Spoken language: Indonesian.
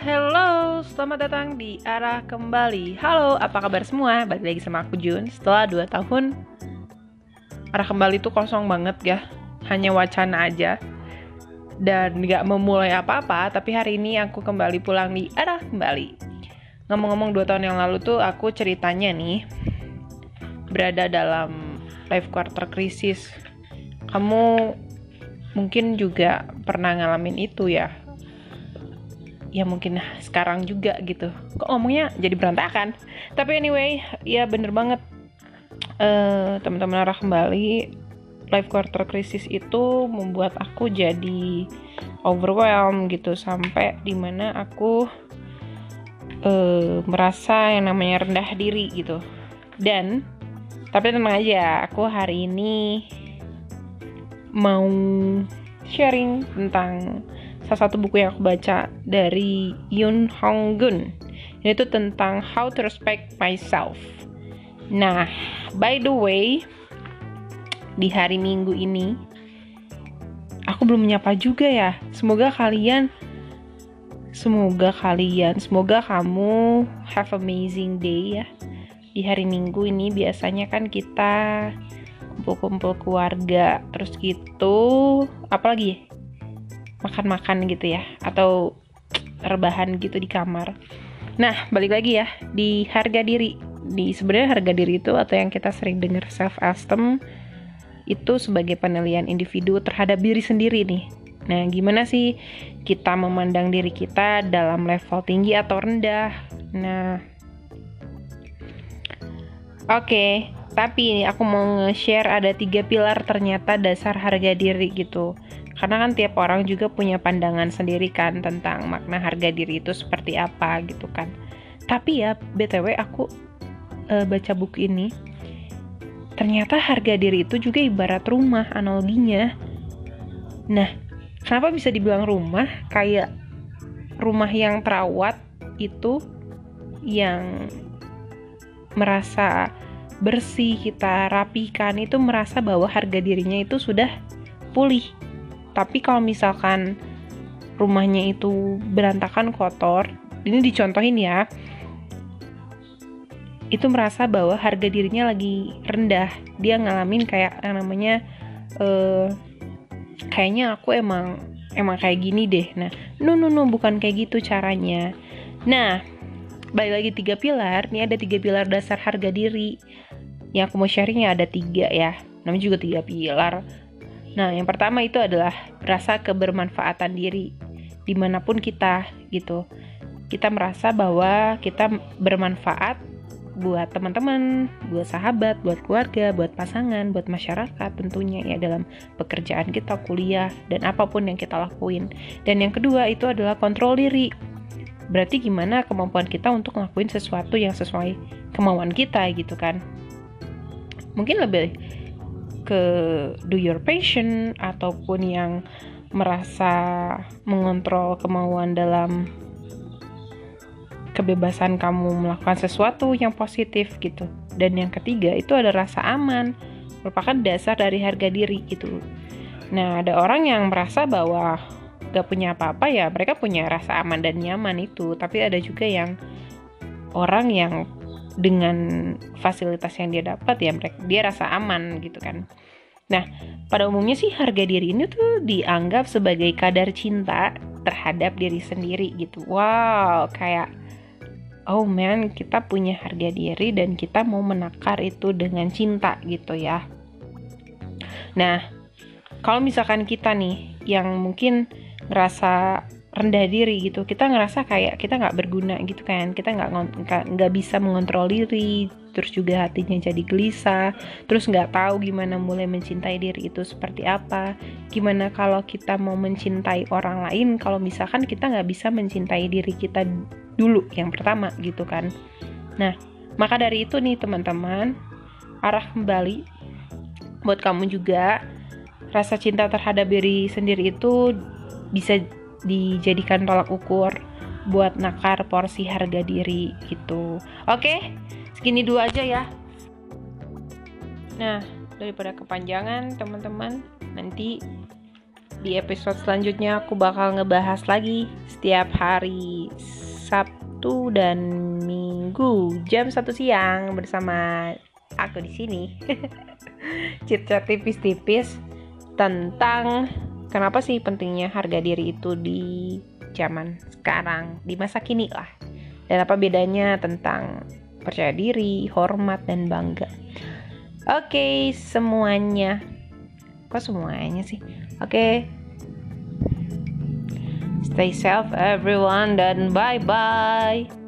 hello, selamat datang di Arah Kembali. Halo, apa kabar semua? Balik lagi sama aku Jun. Setelah 2 tahun Arah Kembali tuh kosong banget ya. Hanya wacana aja. Dan gak memulai apa-apa Tapi hari ini aku kembali pulang di Arah Kembali. Ngomong-ngomong 2 tahun yang lalu tuh aku ceritanya nih Berada dalam life quarter crisis Kamu mungkin juga pernah ngalamin itu ya ya mungkin sekarang juga gitu. Kok ngomongnya jadi berantakan? Tapi anyway ya bener banget. Uh, teman-teman arah kembali life quarter crisis itu membuat aku jadi overwhelmed gitu sampai di mana aku uh, merasa yang namanya rendah diri gitu. Dan tapi tenang aja aku hari ini mau sharing tentang salah satu buku yang aku baca dari Yoon Hong Gun. Ini tentang how to respect myself. Nah, by the way, di hari Minggu ini aku belum menyapa juga ya. Semoga kalian semoga kalian, semoga kamu have amazing day ya. Di hari Minggu ini biasanya kan kita kumpul-kumpul keluarga terus gitu apalagi makan-makan gitu ya atau rebahan gitu di kamar. Nah, balik lagi ya di harga diri. Di sebenarnya harga diri itu atau yang kita sering dengar self esteem itu sebagai penilaian individu terhadap diri sendiri nih. Nah, gimana sih kita memandang diri kita dalam level tinggi atau rendah? Nah, oke, okay, tapi ini aku mau nge-share ada tiga pilar ternyata dasar harga diri gitu karena kan tiap orang juga punya pandangan sendiri kan tentang makna harga diri itu seperti apa gitu kan. Tapi ya btw aku uh, baca buku ini ternyata harga diri itu juga ibarat rumah analoginya. Nah kenapa bisa dibilang rumah? Kayak rumah yang terawat itu yang merasa bersih kita rapikan itu merasa bahwa harga dirinya itu sudah pulih tapi kalau misalkan rumahnya itu berantakan kotor ini dicontohin ya itu merasa bahwa harga dirinya lagi rendah. Dia ngalamin kayak yang namanya uh, kayaknya aku emang emang kayak gini deh. Nah no no no bukan kayak gitu caranya. Nah balik lagi tiga pilar. Ini ada tiga pilar dasar harga diri. Yang aku mau sharingnya ada tiga ya. Namanya juga tiga pilar Nah, yang pertama itu adalah rasa kebermanfaatan diri di mana pun kita gitu. Kita merasa bahwa kita bermanfaat buat teman-teman, buat sahabat, buat keluarga, buat pasangan, buat masyarakat tentunya ya dalam pekerjaan kita, kuliah, dan apa pun yang kita lakuin. Dan yang kedua itu adalah kontrol diri. Berarti gimana kemampuan kita untuk ngelakuin sesuatu yang sesuai kemauan kita gitu kan. Mungkin lebih ke do your passion ataupun yang merasa mengontrol kemauan dalam kebebasan kamu melakukan sesuatu yang positif gitu. Dan yang ketiga itu ada rasa aman, merupakan dasar dari harga diri gitu. Nah, ada orang yang merasa bahwa gak punya apa-apa ya, mereka punya rasa aman dan nyaman itu. Tapi ada juga yang orang yang dengan fasilitas yang dia dapat ya mereka dia rasa aman gitu kan. Nah pada umumnya sih harga diri ini tuh dianggap sebagai kadar cinta terhadap diri sendiri gitu. Wow kayak oh man kita punya harga diri dan kita mau menakar itu dengan cinta gitu ya. Nah kalau misalkan kita nih yang mungkin ngerasa rendah diri gitu. Kita ngerasa kayak kita nggak berguna gitu kan. Kita nggak nggak bisa mengontrol diri terus juga hatinya jadi gelisah terus nggak tahu gimana mulai mencintai diri itu seperti apa. Gimana kalau kita mau mencintai orang lain kalau misalkan kita nggak bisa mencintai diri kita dulu yang pertama gitu kan. Nah maka dari itu nih teman-teman arah kembali buat kamu juga. Rasa cinta terhadap diri sendiri itu bisa dijadikan tolak ukur buat nakar porsi harga diri gitu. Oke, segini dulu aja ya. Nah, daripada kepanjangan teman-teman, nanti Di episode selanjutnya aku bakal ngebahas lagi setiap hari Sabtu dan Minggu jam 1 siang bersama aku di sini. Chat-chat tipis-tipis tentang kenapa sih pentingnya harga diri itu di zaman sekarang, di masa kini lah. Dan apa bedanya tentang percaya diri, hormat, dan bangga. Oke, okay, semuanya. Kok semuanya sih? Oke. Okay. Stay safe everyone dan bye-bye.